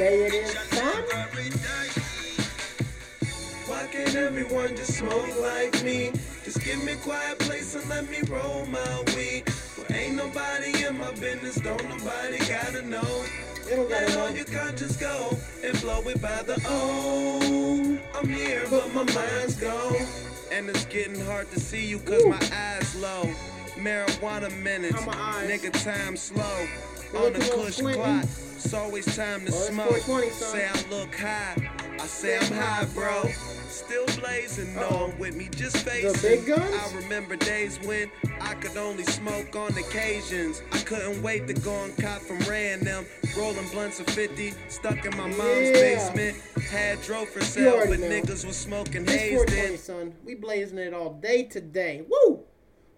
day it is, son? Why can't everyone just smoke like me? Just give me a quiet place and let me roll my weed. Well, ain't nobody in my business, don't nobody gotta know. Gotta Let all your conscience go and blow it by the oh. I'm here, but my mind's gone. And it's getting hard to see you cause my eyes low. Marijuana minutes, How my eyes? nigga time slow. You're On the kush clock, it's always time to Well, smoke. 420, son. Say I look high, I say I'm high, bro. Still blazing, no one with me, just facing. I remember days when I could only smoke on occasions. I couldn't wait to go and cop from random. Rolling blunts of 50, stuck in my mom's Yeah. basement. Had drove for sale, but know. niggas was smoking haze 420, then. son. We blazing it all day today. Woo!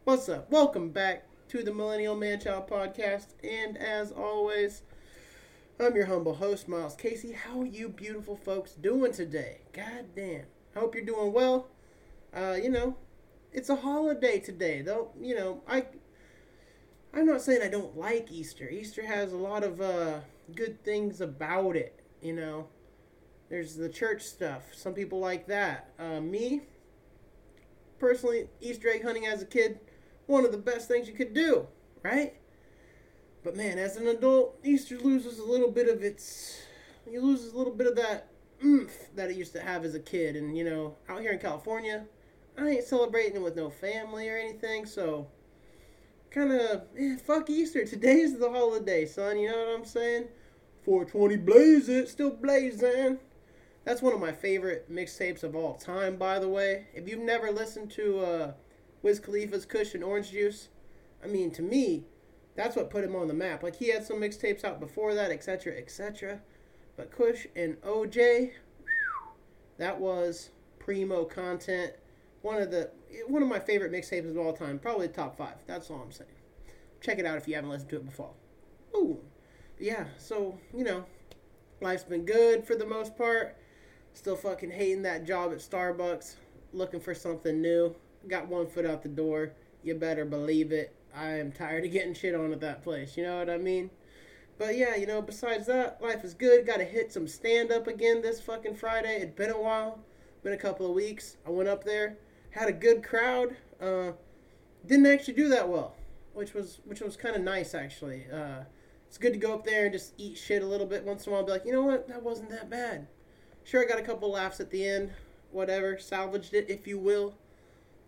What's up? Welcome back to the Millennial Man Child Podcast. And as always, I'm your humble host, Miles Casey. How are you beautiful folks doing today? God damn. I hope you're doing well. Uh, you know, it's a holiday today, though. You know, I I'm not saying I don't like Easter. Easter has a lot of uh, good things about it, you know. There's the church stuff. Some people like that. Uh, me, personally, Easter egg hunting as a kid, one of the best things you could do, right? But man, as an adult, Easter loses a little bit of its. You loses a little bit of that oomph that it used to have as a kid. And you know, out here in California, I ain't celebrating it with no family or anything, so kind of eh, fuck Easter. Today's the holiday, son. You know what I'm saying? 420 blaze it, still blazing. That's one of my favorite mixtapes of all time, by the way. If you've never listened to uh, Wiz Khalifa's Kush and Orange Juice, I mean, to me, that's what put him on the map. Like, he had some mixtapes out before that, etc., etc. But Kush and OJ, that was primo content. One of the one of my favorite mixtapes of all time, probably top five. That's all I'm saying. Check it out if you haven't listened to it before. Ooh, yeah. So you know, life's been good for the most part. Still fucking hating that job at Starbucks. Looking for something new. Got one foot out the door. You better believe it. I am tired of getting shit on at that place. You know what I mean? But yeah, you know, besides that, life is good. Got to hit some stand up again this fucking Friday. It's been a while. Been a couple of weeks. I went up there, had a good crowd. Uh, didn't actually do that well, which was which was kind of nice actually. Uh, it's good to go up there and just eat shit a little bit once in a while. Be like, you know what, that wasn't that bad. Sure, I got a couple laughs at the end. Whatever, salvaged it if you will.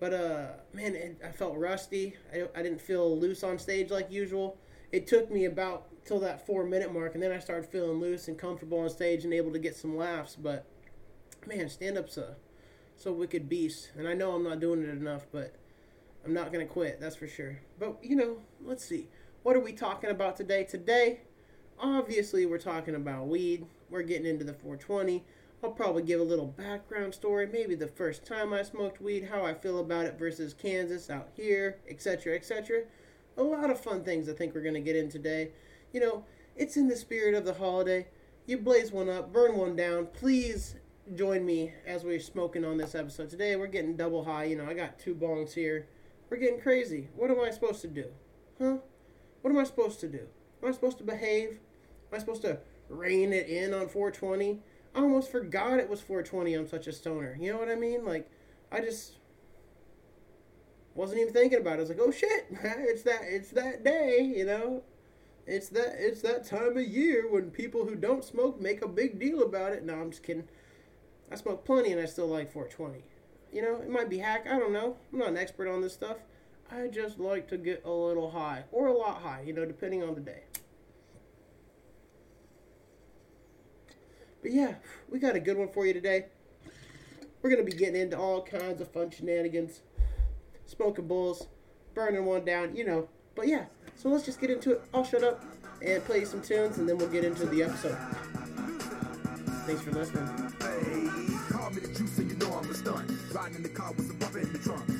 But uh, man, it, I felt rusty. I, I didn't feel loose on stage like usual. It took me about till that four minute mark, and then I started feeling loose and comfortable on stage and able to get some laughs. But man, stand up's a so wicked beast, and I know I'm not doing it enough, but I'm not gonna quit. That's for sure. But you know, let's see. What are we talking about today? Today, obviously, we're talking about weed. We're getting into the 420. I'll probably give a little background story, maybe the first time I smoked weed, how I feel about it versus Kansas out here, etc., etc. A lot of fun things I think we're going to get in today. You know, it's in the spirit of the holiday. You blaze one up, burn one down. Please join me as we're smoking on this episode. Today we're getting double high. You know, I got two bongs here. We're getting crazy. What am I supposed to do? Huh? What am I supposed to do? Am I supposed to behave? Am I supposed to rein it in on 420? I almost forgot it was 420. I'm such a stoner. You know what I mean? Like, I just wasn't even thinking about it. I was like, oh shit, it's that it's that day. You know, it's that it's that time of year when people who don't smoke make a big deal about it. No, I'm just kidding. I smoke plenty and I still like 420. You know, it might be hack. I don't know. I'm not an expert on this stuff. I just like to get a little high or a lot high, you know, depending on the day. But yeah, we got a good one for you today. We're going to be getting into all kinds of fun shenanigans, smoking bulls, burning one down, you know. But yeah, so let's just get into it. I'll shut up and play some tunes and then we'll get into the episode. Thanks for listening. Hey, call me the juice you know I'm a stunt. Riding in the car with in the trunk.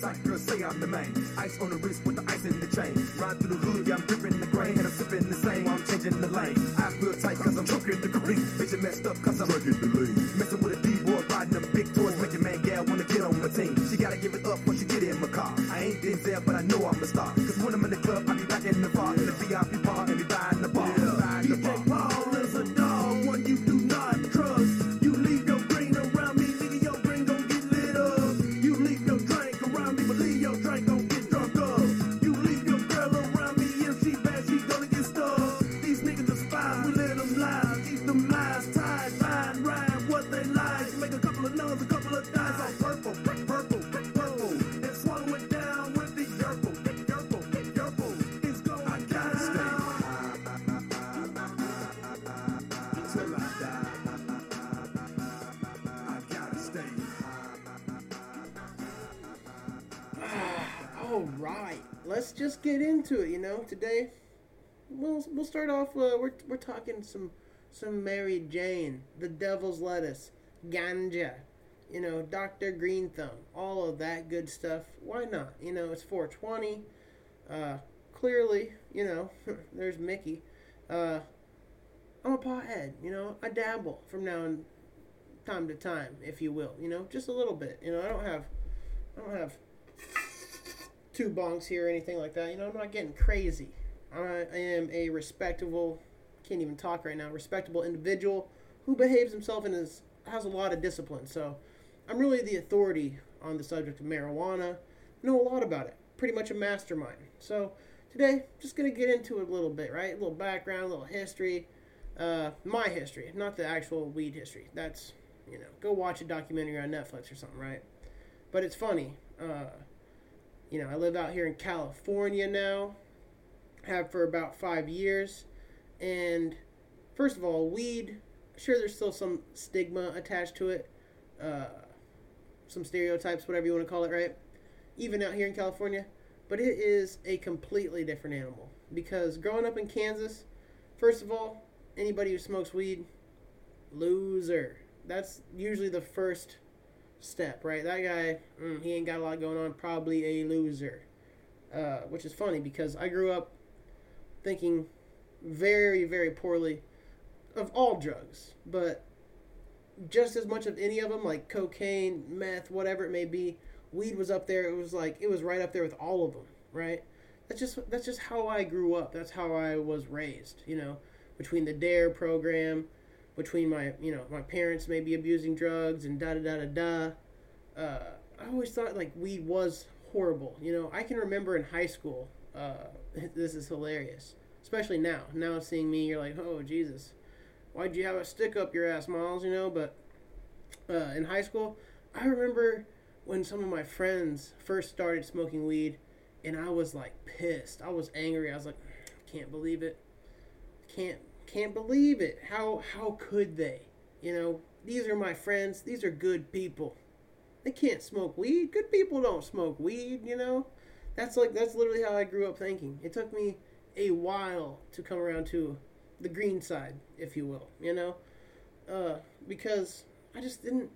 Get up tight, girl, say I'm the man. Ice on the wrist with the ice in the chain. Ride through the hood, yeah, I'm gripping the grain. And I'm sipping the same while I'm changing the lane. Eyes real tight cause I'm choking the green. Bitch, it messed up cause I'm drinking the lean. Messing with a D-boy, riding them big toys. Making man gal wanna get on my team. She gotta give it up when she get in my car. I ain't Denzel, but I know I'm a star. Cause when I'm in the club, I be back in the into it. You know, today we'll we'll start off. Uh, we're we're talking some some Mary Jane, the Devil's Lettuce, ganja, you know, Doctor Green Thumb, all of that good stuff. Why not? You know, it's 420. Uh, clearly, you know, there's Mickey. Uh, I'm a pothead. You know, I dabble from now and time to time, if you will. You know, just a little bit. You know, I don't have, I don't have two bongs here or anything like that. You know, I'm not getting crazy. I am a respectable, can't even talk right now, respectable individual who behaves himself and is has a lot of discipline. So I'm really the authority on the subject of marijuana. Know a lot about it. Pretty much a mastermind. So today, just gonna get into it a little bit, right? A little background, a little history. Uh, my history, not the actual weed history. That's you know, go watch a documentary on Netflix or something, right? But it's funny. Uh, you know, I live out here in California now. Have for about five years, and first of all, weed. Sure, there's still some stigma attached to it, uh, some stereotypes, whatever you want to call it, right? Even out here in California, but it is a completely different animal because growing up in Kansas, first of all, anybody who smokes weed, loser. That's usually the first step, right? That guy, mm, he ain't got a lot going on, probably a loser. Uh, which is funny because I grew up thinking very, very poorly of all drugs, but just as much of any of them, like cocaine, meth, whatever it may be, weed was up there. It was like it was right up there with all of them, right? That's just that's just how I grew up. That's how I was raised. You know, between the Dare program, between my you know my parents maybe abusing drugs and da da da da da. Uh, I always thought like weed was horrible. You know, I can remember in high school. Uh, this is hilarious, especially now. Now seeing me, you're like, oh Jesus, why'd you have a stick up your ass, Miles? You know, but uh, in high school, I remember when some of my friends first started smoking weed, and I was like pissed. I was angry. I was like, can't believe it. Can't can't believe it. How how could they? You know, these are my friends. These are good people. They can't smoke weed. Good people don't smoke weed, you know? That's like that's literally how I grew up thinking. It took me a while to come around to the green side, if you will, you know? Uh, because I just didn't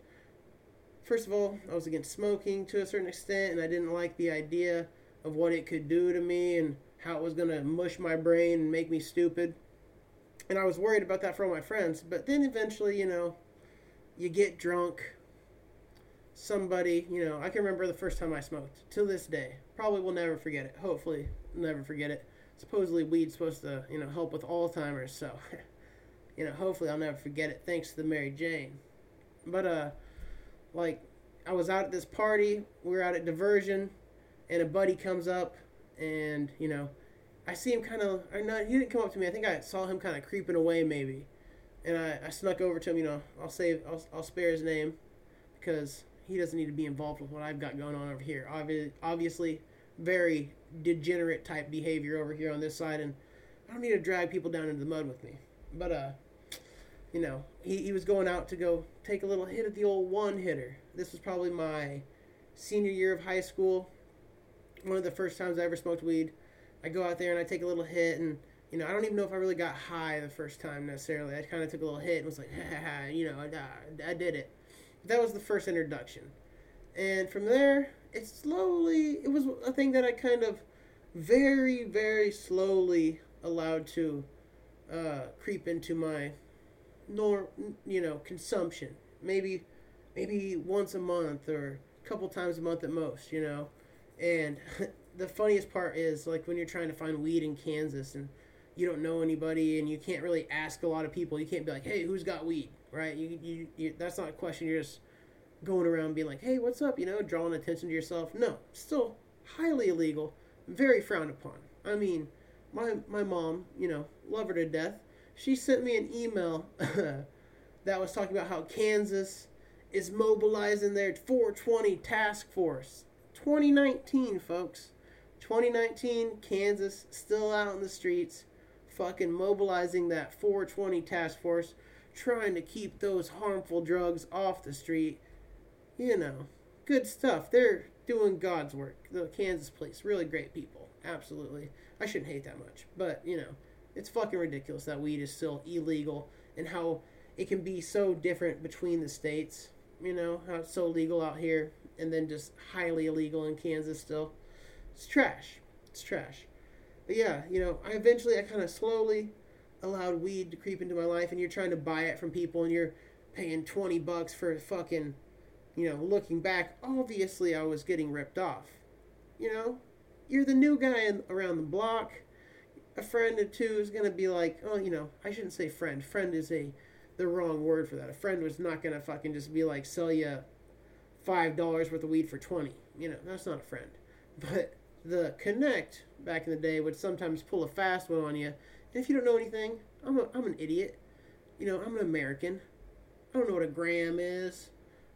first of all, I was against smoking to a certain extent and I didn't like the idea of what it could do to me and how it was going to mush my brain and make me stupid. And I was worried about that for all my friends, but then eventually, you know, you get drunk somebody, you know, I can remember the first time I smoked to this day. Probably will never forget it. Hopefully, never forget it. Supposedly, weed's supposed to, you know, help with Alzheimer's, so, you know, hopefully I'll never forget it thanks to the Mary Jane. But, uh, like, I was out at this party, we were out at Diversion, and a buddy comes up, and, you know, I see him kind of, or not, he didn't come up to me. I think I saw him kind of creeping away, maybe. And I, I snuck over to him, you know, I'll save, I'll, I'll spare his name because he doesn't need to be involved with what I've got going on over here. Obvi- obviously, very degenerate type behavior over here on this side, and I don't need to drag people down into the mud with me. But uh, you know, he, he was going out to go take a little hit at the old one hitter. This was probably my senior year of high school. One of the first times I ever smoked weed. I go out there and I take a little hit, and you know, I don't even know if I really got high the first time necessarily. I kind of took a little hit and was like, ha, ha, ha, you know, I, I did it that was the first introduction. And from there, it slowly, it was a thing that I kind of very, very slowly allowed to uh, creep into my nor you know consumption. Maybe, maybe once a month or a couple times a month at most. You know, and the funniest part is like when you're trying to find weed in Kansas and you don't know anybody and you can't really ask a lot of people. You can't be like, hey, who's got weed? Right? You, you, you that's not a question. You're just going around being like, hey, what's up? You know, drawing attention to yourself. No, still highly illegal, very frowned upon. I mean, my my mom, you know, love her to death. She sent me an email that was talking about how Kansas is mobilizing their 420 task force. 2019, folks. 2019, Kansas still out in the streets, fucking mobilizing that 420 task force, trying to keep those harmful drugs off the street. You know, good stuff. They're doing God's work. The Kansas police, really great people. Absolutely. I shouldn't hate that much, but you know, it's fucking ridiculous that weed is still illegal and how it can be so different between the states. You know, how it's so legal out here and then just highly illegal in Kansas still. It's trash. It's trash. But yeah, you know, I eventually I kind of slowly allowed weed to creep into my life and you're trying to buy it from people and you're paying 20 bucks for fucking you know, looking back, obviously I was getting ripped off. You know, you're the new guy in, around the block. A friend or two is gonna be like, oh, you know, I shouldn't say friend. Friend is a the wrong word for that. A friend was not gonna fucking just be like sell you five dollars worth of weed for twenty. You know, that's not a friend. But the connect back in the day would sometimes pull a fast one on you. And if you don't know anything, I'm a, I'm an idiot. You know, I'm an American. I don't know what a gram is.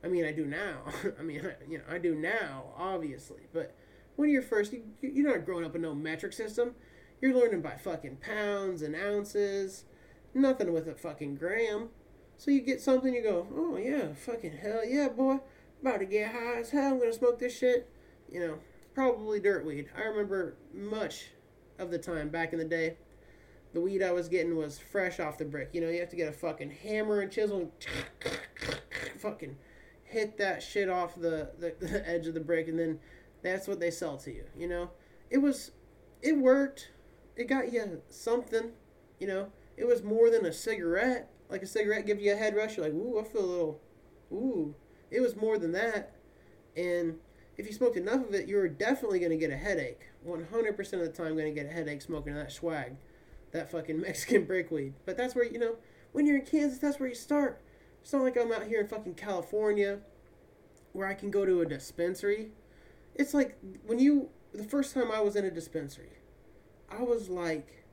I mean, I do now. I mean, I, you know, I do now, obviously. But when you're first, you, you're not growing up with no metric system. You're learning by fucking pounds and ounces. Nothing with a fucking gram. So you get something, you go, oh yeah, fucking hell yeah, boy. About to get high as hell. I'm gonna smoke this shit. You know, probably dirt weed. I remember much of the time back in the day. The weed I was getting was fresh off the brick. You know, you have to get a fucking hammer and chisel and fucking hit that shit off the, the, the edge of the brick, and then that's what they sell to you. You know, it was, it worked. It got you something. You know, it was more than a cigarette. Like a cigarette gives you a head rush. You're like, ooh, I feel a little, ooh. It was more than that, and if you smoked enough of it, you were definitely going to get a headache. 100% of the time, going to get a headache smoking that swag, that fucking Mexican brickweed. But that's where you know, when you're in Kansas, that's where you start. It's not like I'm out here in fucking California where I can go to a dispensary. It's like when you, the first time I was in a dispensary, I was like,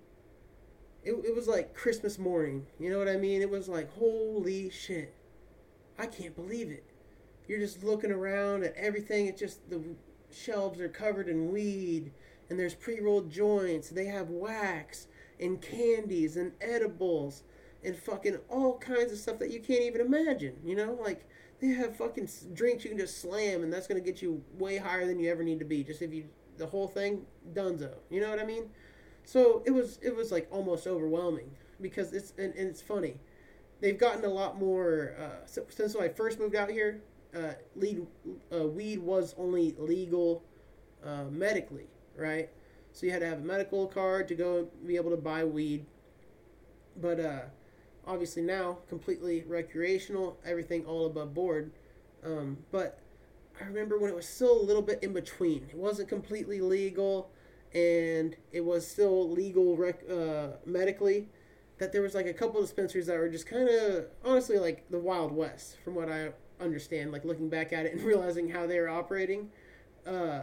it, it was like Christmas morning. You know what I mean? It was like, holy shit. I can't believe it. You're just looking around at everything. It's just the shelves are covered in weed and there's pre rolled joints. They have wax and candies and edibles and fucking all kinds of stuff that you can't even imagine. You know, like they have fucking drinks you can just slam, and that's gonna get you way higher than you ever need to be. Just if you the whole thing, donezo. You know what I mean? So it was it was like almost overwhelming because it's and, and it's funny. They've gotten a lot more uh, since I first moved out here. Uh, lead, uh, weed was only legal uh, medically, right? So you had to have a medical card to go be able to buy weed. But uh, obviously now completely recreational, everything all above board. Um, but I remember when it was still a little bit in between. It wasn't completely legal, and it was still legal rec- uh, medically. That there was like a couple dispensaries that were just kind of honestly like the Wild West, from what I understand. Like looking back at it and realizing how they were operating, uh,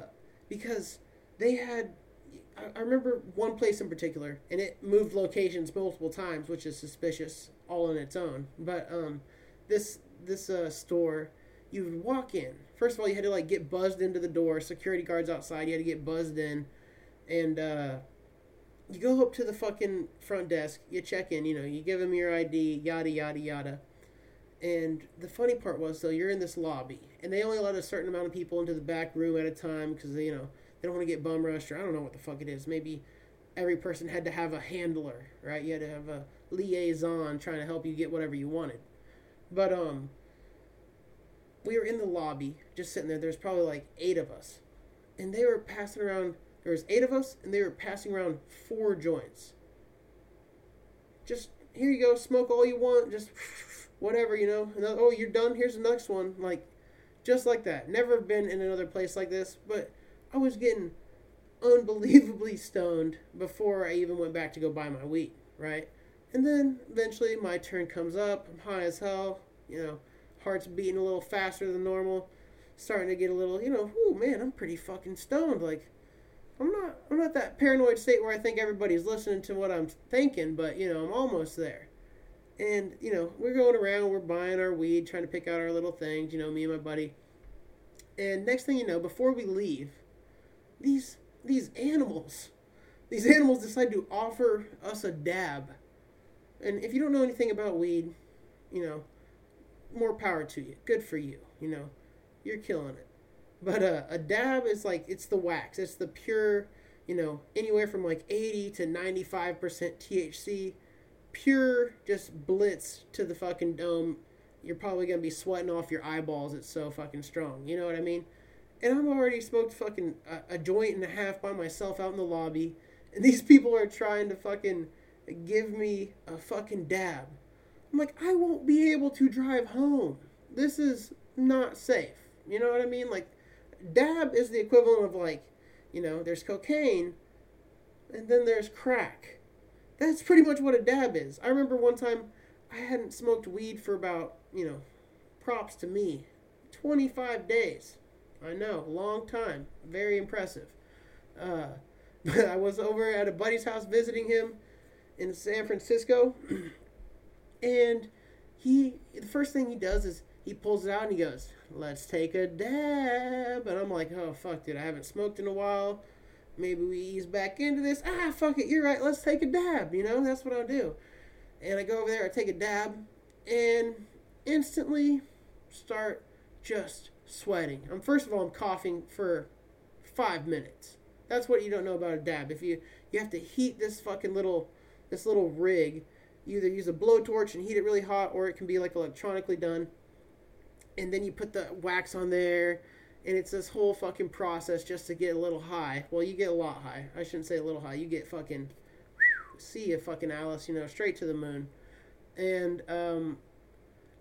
because they had I remember one place in particular, and it moved locations multiple times, which is suspicious all on its own. But um, this this uh, store, you would walk in. First of all, you had to like get buzzed into the door. Security guards outside. You had to get buzzed in, and uh, you go up to the fucking front desk. You check in. You know, you give them your ID. Yada yada yada. And the funny part was though, you're in this lobby, and they only let a certain amount of people into the back room at a time because you know they don't want to get bum rushed or I don't know what the fuck it is. Maybe every person had to have a handler, right? You had to have a liaison trying to help you get whatever you wanted. But um we were in the lobby just sitting there. There's probably like 8 of us. And they were passing around there was 8 of us and they were passing around four joints. Just here you go, smoke all you want, just whatever, you know. Oh, you're done. Here's the next one. Like just like that. Never been in another place like this, but I was getting unbelievably stoned before I even went back to go buy my weed, right? And then eventually my turn comes up. I'm high as hell, you know, heart's beating a little faster than normal, starting to get a little, you know, oh man, I'm pretty fucking stoned. Like, I'm not, I'm not that paranoid state where I think everybody's listening to what I'm thinking, but you know, I'm almost there. And, you know, we're going around, we're buying our weed, trying to pick out our little things, you know, me and my buddy. And next thing you know, before we leave, these these animals, these animals decide to offer us a dab. And if you don't know anything about weed, you know, more power to you. Good for you. You know, you're killing it. But uh, a dab is like it's the wax. It's the pure, you know, anywhere from like 80 to 95% THC, pure just blitz to the fucking dome. You're probably gonna be sweating off your eyeballs. It's so fucking strong. You know what I mean? And I'm already smoked fucking a, a joint and a half by myself out in the lobby, and these people are trying to fucking give me a fucking dab. I'm like, I won't be able to drive home. This is not safe. You know what I mean? Like, dab is the equivalent of like, you know, there's cocaine, and then there's crack. That's pretty much what a dab is. I remember one time I hadn't smoked weed for about, you know, props to me, 25 days. I know, long time. Very impressive. Uh, I was over at a buddy's house visiting him in San Francisco, and he the first thing he does is he pulls it out and he goes, "Let's take a dab," and I'm like, "Oh fuck, dude, I haven't smoked in a while. Maybe we ease back into this. Ah, fuck it, you're right. Let's take a dab. You know, that's what I'll do." And I go over there, I take a dab, and instantly start just sweating. I'm first of all, I'm coughing for five minutes. That's what you don't know about a dab. If you you have to heat this fucking little this little rig, you either use a blowtorch and heat it really hot, or it can be like electronically done. And then you put the wax on there, and it's this whole fucking process just to get a little high. Well, you get a lot high. I shouldn't say a little high. You get fucking see a fucking Alice, you know, straight to the moon. And um,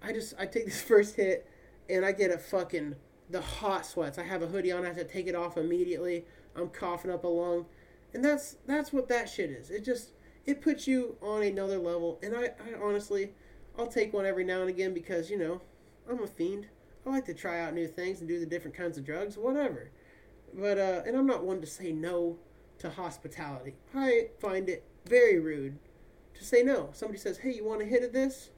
I just I take this first hit, and I get a fucking the hot sweats. I have a hoodie on. I have to take it off immediately. I'm coughing up a lung, and that's that's what that shit is. It just it puts you on another level. And I, I honestly, I'll take one every now and again because you know I'm a fiend. I like to try out new things and do the different kinds of drugs, whatever. But uh, and I'm not one to say no to hospitality. I find it very rude to say no. Somebody says, "Hey, you want a hit of this?"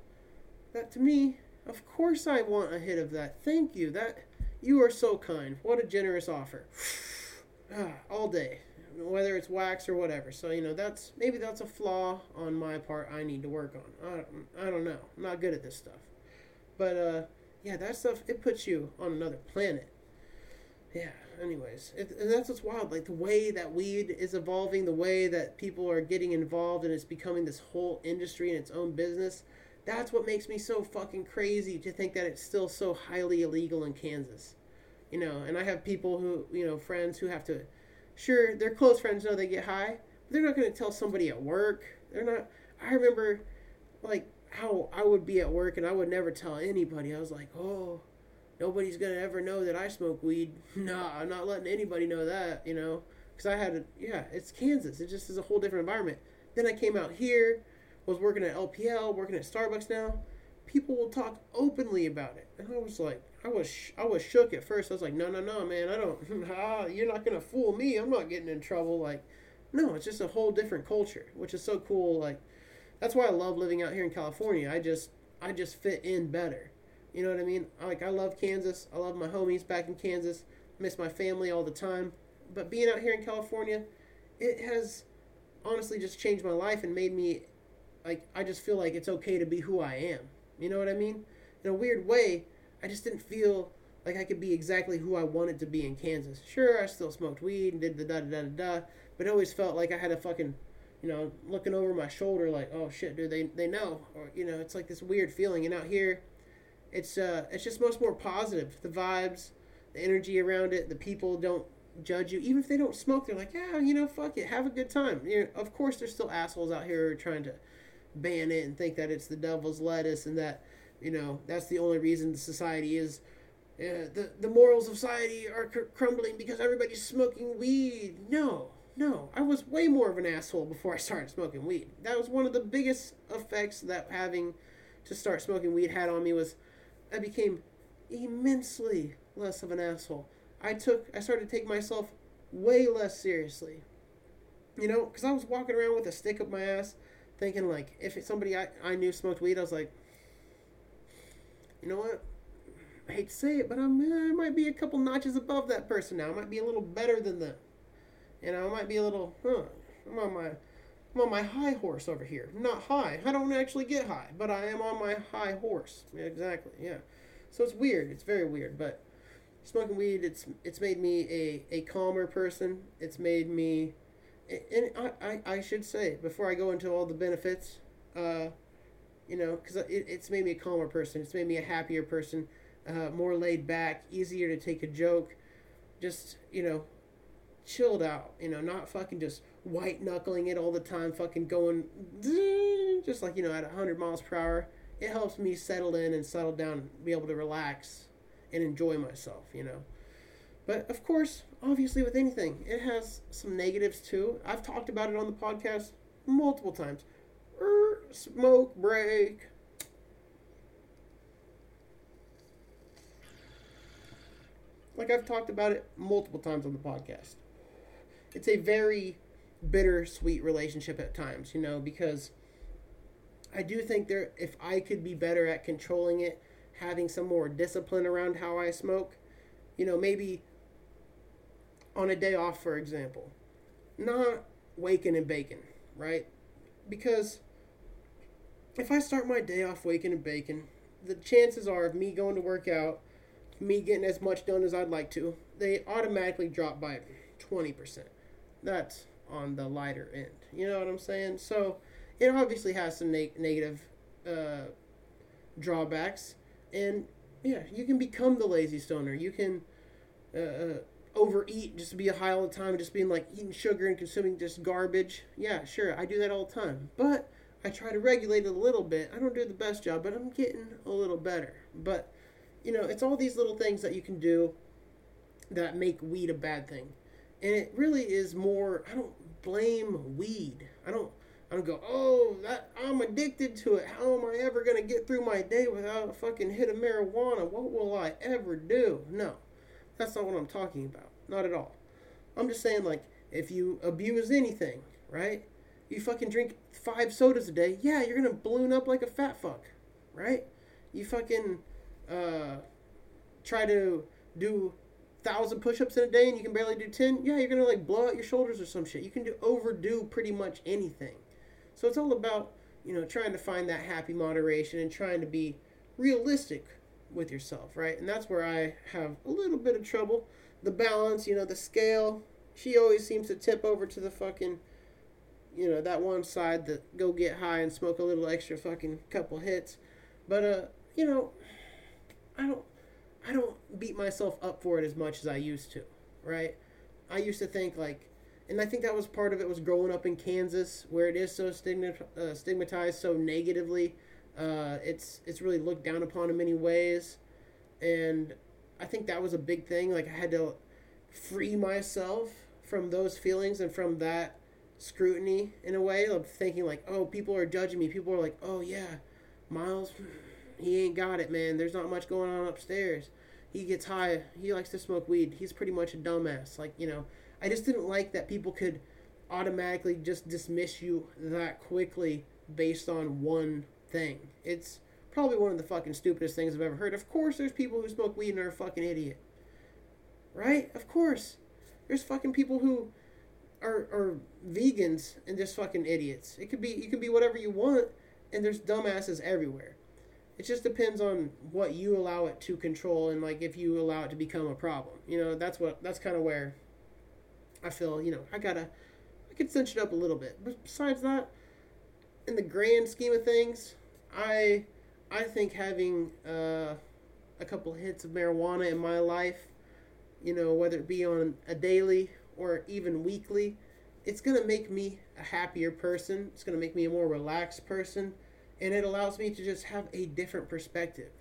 That to me, of course I want a hit of that. Thank you. That you are so kind. What a generous offer. ah, all day, whether it's wax or whatever. So you know that's maybe that's a flaw on my part. I need to work on. I I don't know. I'm not good at this stuff. But uh, yeah, that stuff it puts you on another planet. Yeah. Anyways, it, and that's what's wild. Like the way that weed is evolving, the way that people are getting involved, and it's becoming this whole industry in its own business. That's what makes me so fucking crazy to think that it's still so highly illegal in Kansas. You know, and I have people who, you know, friends who have to, sure, their close friends know they get high, but they're not going to tell somebody at work. They're not. I remember, like, how I would be at work and I would never tell anybody. I was like, oh, nobody's gonna ever know that I smoke weed. Nah, I'm not letting anybody know that, you know, because I had a yeah, it's Kansas. It just is a whole different environment. Then I came out here, was working at LPL, working at Starbucks now. People will talk openly about it, and I was like, I was sh- I was shook at first. I was like, no, no, no, man, I don't. ah, you're not gonna fool me. I'm not getting in trouble. Like, no, it's just a whole different culture, which is so cool. Like, that's why I love living out here in California. I just I just fit in better. You know what I mean? Like I love Kansas. I love my homies back in Kansas. Miss my family all the time. But being out here in California, it has honestly just changed my life and made me like I just feel like it's okay to be who I am. You know what I mean? In a weird way, I just didn't feel like I could be exactly who I wanted to be in Kansas. Sure, I still smoked weed and did the da da da da, da but it always felt like I had a fucking you know, looking over my shoulder like, oh shit, dude, they they know, or you know, it's like this weird feeling. And out here, it's uh, it's just much more positive. The vibes, the energy around it, the people don't judge you, even if they don't smoke. They're like, yeah, you know, fuck it, have a good time. You know, of course, there's still assholes out here trying to ban it and think that it's the devil's lettuce and that you know that's the only reason society is. Uh, the the morals of society are cr- crumbling because everybody's smoking weed. No, no, I was way more of an asshole before I started smoking weed. That was one of the biggest effects that having to start smoking weed had on me was I became immensely less of an asshole. I took I started to take myself way less seriously. You know, cuz I was walking around with a stick up my ass thinking like if somebody I, I knew smoked weed, I was like, you know what? I hate to say it, but I'm eh, I might be a couple notches above that person now. I might be a little better than them. You know, I might be a little. Huh, I'm on my I'm on my high horse over here. Not high. I don't actually get high, but I am on my high horse. Yeah, exactly. Yeah. So it's weird. It's very weird, but smoking weed it's it's made me a, a calmer person. It's made me and I, I, I should say before I go into all the benefits, uh, you know, because it, it's made me a calmer person. It's made me a happier person, uh, more laid back, easier to take a joke, just you know, chilled out. You know, not fucking just white knuckling it all the time, fucking going just like you know at hundred miles per hour. It helps me settle in and settle down, and be able to relax and enjoy myself. You know. But of course, obviously, with anything, it has some negatives too. I've talked about it on the podcast multiple times. Er, smoke break. Like I've talked about it multiple times on the podcast. It's a very bittersweet relationship at times, you know, because I do think there if I could be better at controlling it, having some more discipline around how I smoke, you know, maybe on a day off, for example, not waking and baking, right? Because if I start my day off waking and baking, the chances are of me going to work out, me getting as much done as I'd like to, they automatically drop by 20%. That's on the lighter end. You know what I'm saying? So it obviously has some neg- negative uh, drawbacks. And yeah, you can become the lazy stoner. You can. Uh, uh overeat, just be high all the time, just being like eating sugar and consuming just garbage. Yeah, sure, I do that all the time. But I try to regulate it a little bit. I don't do the best job, but I'm getting a little better. But, you know, it's all these little things that you can do that make weed a bad thing. And it really is more, I don't blame weed. I don't. I don't go, oh, that I'm addicted to it. How am I ever gonna get through my day without a fucking hit of marijuana? What will I ever do? No, that's not what I'm talking about. Not at all. I'm just saying, like, if you abuse anything, right? You fucking drink five sodas a day, yeah, you're gonna balloon up like a fat fuck, right? You fucking uh, try to do thousand push-ups in a day and you can barely do 10 yeah you're gonna like blow out your shoulders or some shit you can do overdo pretty much anything so it's all about you know trying to find that happy moderation and trying to be realistic with yourself, right? And that's where I have a little bit of trouble. The balance, you know, the scale, she always seems to tip over to the fucking, you know, that one side that go get high and smoke a little extra fucking couple hits. But, uh, you know, I don't, I don't beat myself up for it as much as I used to, right? I used to think like, and I think that was part of it was growing up in Kansas where it is so uh, stigmatized so negatively uh, it's it's really looked down upon in many ways, and I think that was a big thing. Like I had to free myself from those feelings and from that scrutiny in a way of thinking like, oh, people are judging me. People are like, oh yeah, Miles, he ain't got it, man. There's not much going on upstairs. He gets high. He likes to smoke weed. He's pretty much a dumbass. Like you know, I just didn't like that people could automatically just dismiss you that quickly based on one thing. It's probably one of the fucking stupidest things I've ever heard. Of course, there's people who smoke weed and are a fucking idiot. Right? Of course. There's fucking people who are, are vegans and just fucking idiots. It could be you can be whatever you want, and there's dumbasses everywhere. It just depends on what you allow it to control and like if you allow it to become a problem. You know, that's what that's kind of where I feel. You know, I gotta I could cinch it up a little bit. But besides that, in the grand scheme of things, I I think having uh, a couple hits of marijuana in my life, you know, whether it be on a daily or even weekly, it's gonna make me a happier person. It's gonna make me a more relaxed person, and it allows me to just have a different perspective.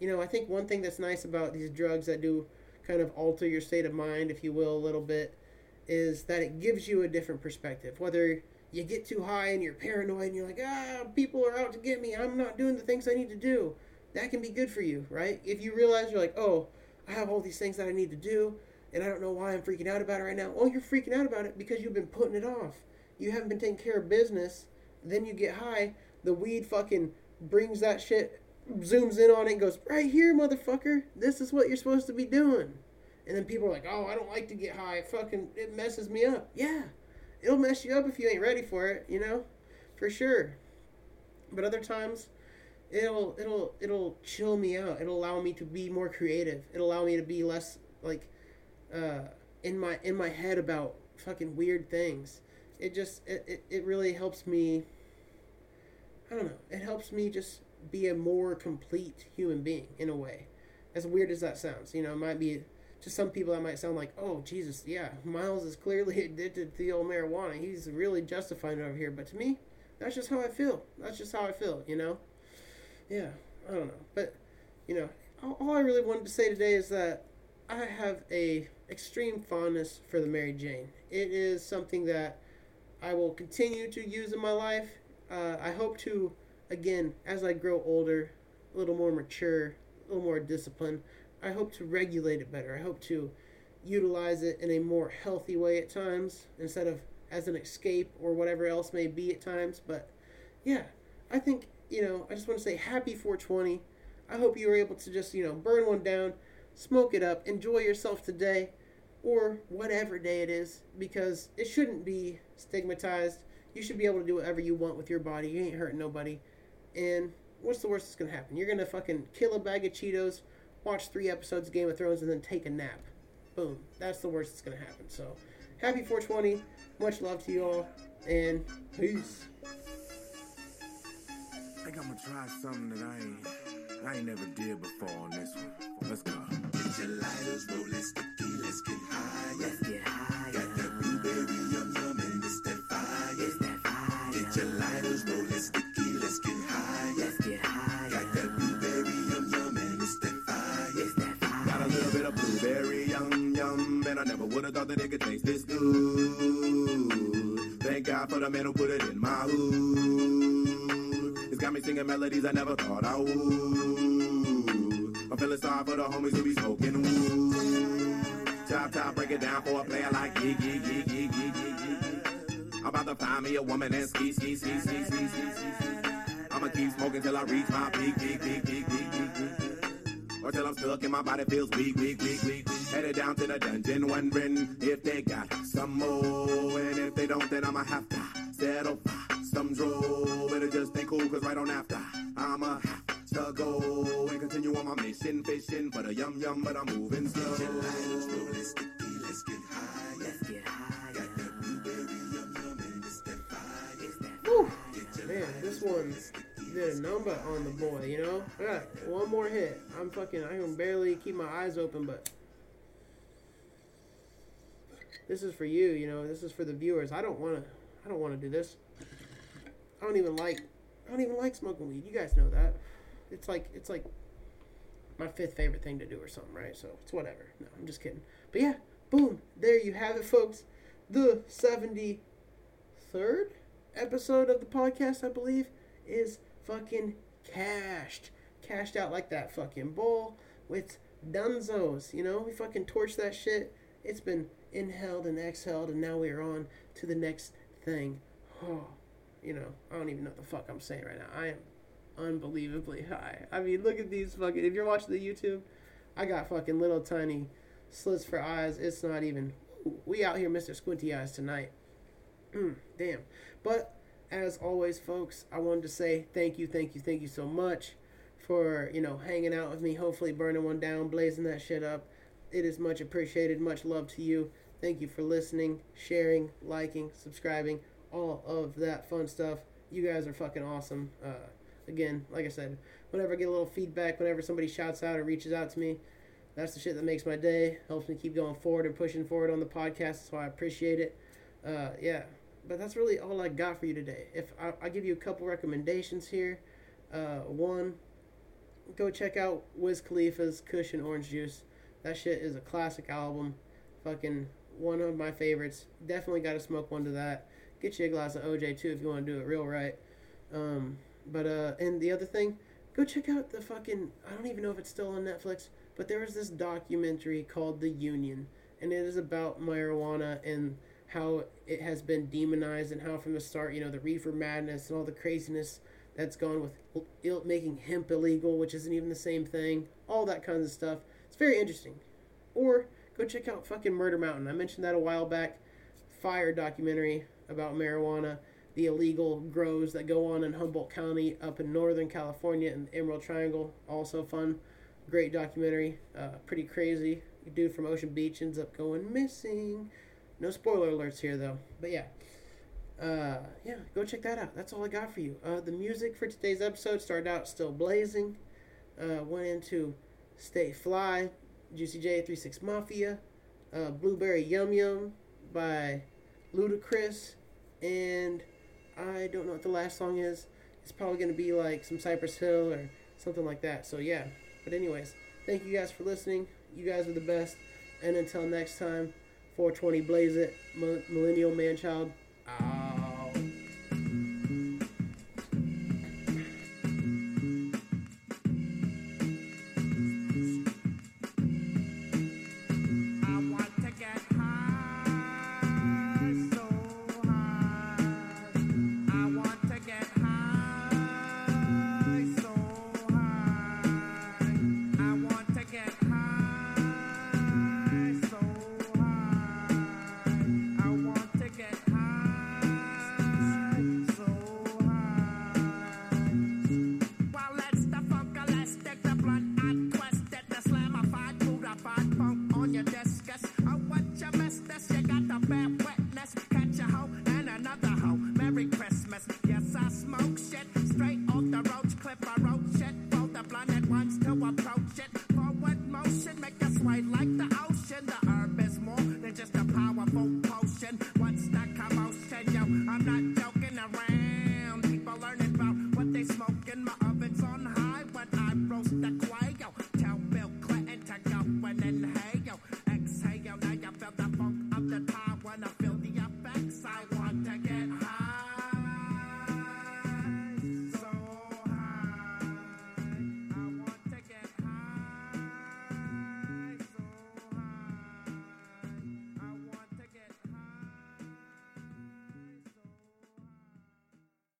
You know, I think one thing that's nice about these drugs that do kind of alter your state of mind, if you will, a little bit, is that it gives you a different perspective. Whether you get too high and you're paranoid and you're like, ah, people are out to get me. I'm not doing the things I need to do. That can be good for you, right? If you realize you're like, oh, I have all these things that I need to do and I don't know why I'm freaking out about it right now. Well, you're freaking out about it because you've been putting it off. You haven't been taking care of business Then you get high, the weed fucking brings that shit, zooms in on it, and goes right here, motherfucker. This is what you're supposed to be doing. And then people are like, "Oh, I don't like to get high. It fucking it messes me up." Yeah, it'll mess you up if you ain't ready for it. You know, for sure. But other times, it'll it'll it'll chill me out. It'll allow me to be more creative. It'll allow me to be less like uh, in my in my head about fucking weird things. It just it, it, it really helps me. I don't know. It helps me just be a more complete human being in a way. As weird as that sounds, you know, it might be to some people that might sound like, oh Jesus, yeah, Miles is clearly addicted to the old marijuana. He's really justifying it over here. But to me, that's just how I feel. That's just how I feel, you know? Yeah, I don't know. But, you know, all, all I really wanted to say today is that I have a extreme fondness for the Mary Jane. It is something that I will continue to use in my life. Uh, I hope to, again, as I grow older, a little more mature, a little more disciplined, I hope to regulate it better. I hope to utilize it in a more healthy way at times instead of as an escape or whatever else may be at times. But yeah, I think, you know, I just want to say happy 420. I hope you were able to just, you know, burn one down, smoke it up, enjoy yourself today or whatever day it is because it shouldn't be stigmatized. You should be able to do whatever you want with your body. You ain't hurting nobody. And what's the worst that's going to happen? You're going to fucking kill a bag of Cheetos, watch three episodes of Game of Thrones, and then take a nap. Boom. That's the worst that's going to happen. So, happy 420. Much love to you all. And peace. I think I'm gonna try something that I ain't, I ain't never did before on this one. Let's go. Get your lighters rolling sticky, let's get high. Let's get high. And I would have thought that it could taste this good. Thank God for the man who put it in my hood. It's got me singing melodies I never thought I would. I'm feeling sorry for the homies who be smoking wood. Top top, break it down for a player like yeah yeah yeah yeah yeah yeah. I'm about to find me a woman and ski ski ski ski ski ski ski. I'ma keep smoking till I reach my peak peak peak peak peak peak peak. Or till I'm stuck and my body feels weak, weak, weak, weak. Headed down to the dungeon, wondering if they got some more. And if they don't, then I'ma have to settle for some draw. But it just ain't cool, cause right on after, I'ma have to go and continue on my mission, fishing for the yum yum, but I'm moving slow. Rolling sticky, let's get high. Let's get high. Got that blueberry yum yum and it's that fire. It's that Whew. Get your Man, this one did a number on the boy, you know? I got one more hit. I'm fucking, I can barely keep my eyes open, but this is for you, you know? This is for the viewers. I don't want to, I don't want to do this. I don't even like, I don't even like smoking weed. You guys know that. It's like, it's like my fifth favorite thing to do or something, right? So it's whatever. No, I'm just kidding. But yeah, boom. There you have it, folks. The 73rd episode of the podcast, I believe, is fucking cashed. Cashed out like that fucking bowl with dunzos. You know, we fucking torched that shit. It's been inhaled and exhaled, and now we are on to the next thing. Oh, you know, I don't even know what the fuck I'm saying right now. I am unbelievably high. I mean, look at these fucking. If you're watching the YouTube, I got fucking little tiny slits for eyes. It's not even. We out here, Mr. Squinty Eyes tonight. Mm, damn. But as always, folks, I wanted to say thank you, thank you, thank you so much for you know hanging out with me. Hopefully, burning one down, blazing that shit up. It is much appreciated. Much love to you. Thank you for listening, sharing, liking, subscribing, all of that fun stuff. You guys are fucking awesome. Uh, again, like I said, whenever I get a little feedback, whenever somebody shouts out or reaches out to me, that's the shit that makes my day. Helps me keep going forward and pushing forward on the podcast. So I appreciate it. Uh, yeah, but that's really all I got for you today. If I, give you a couple recommendations here, uh, one, go check out Wiz Khalifa's Kush and Orange Juice. That shit is a classic album. Fucking one of my favorites. Definitely got to smoke one to that. Get you a glass of OJ too if you want to do it real right. Um, but uh, and the other thing, go check out the fucking. I don't even know if it's still on Netflix, but there was this documentary called The Union, and it is about marijuana and how it has been demonized and how from the start, you know, the reefer madness and all the craziness that's gone with Ill- making hemp illegal, which isn't even the same thing. All that kinds of stuff. It's very interesting. Or go check out fucking Murder Mountain. I mentioned that a while back. Fire documentary about marijuana, the illegal grows that go on in Humboldt County up in Northern California and the Emerald Triangle. Also fun. Great documentary. Uh, pretty crazy. Dude from Ocean Beach ends up going missing. No spoiler alerts here though. But yeah. Uh, yeah, go check that out. That's all I got for you. Uh, the music for today's episode started out still blazing. Uh, went into Stay Fly, Juicy J Three 6 Mafia, uh, Blueberry Yum Yum by Ludacris, and I don't know what the last song is. It's probably going to be like some Cypress Hill or something like that. So yeah. But anyways, thank you guys for listening. You guys are the best. And until next time, 420 Blaze It, Millennial Man Child.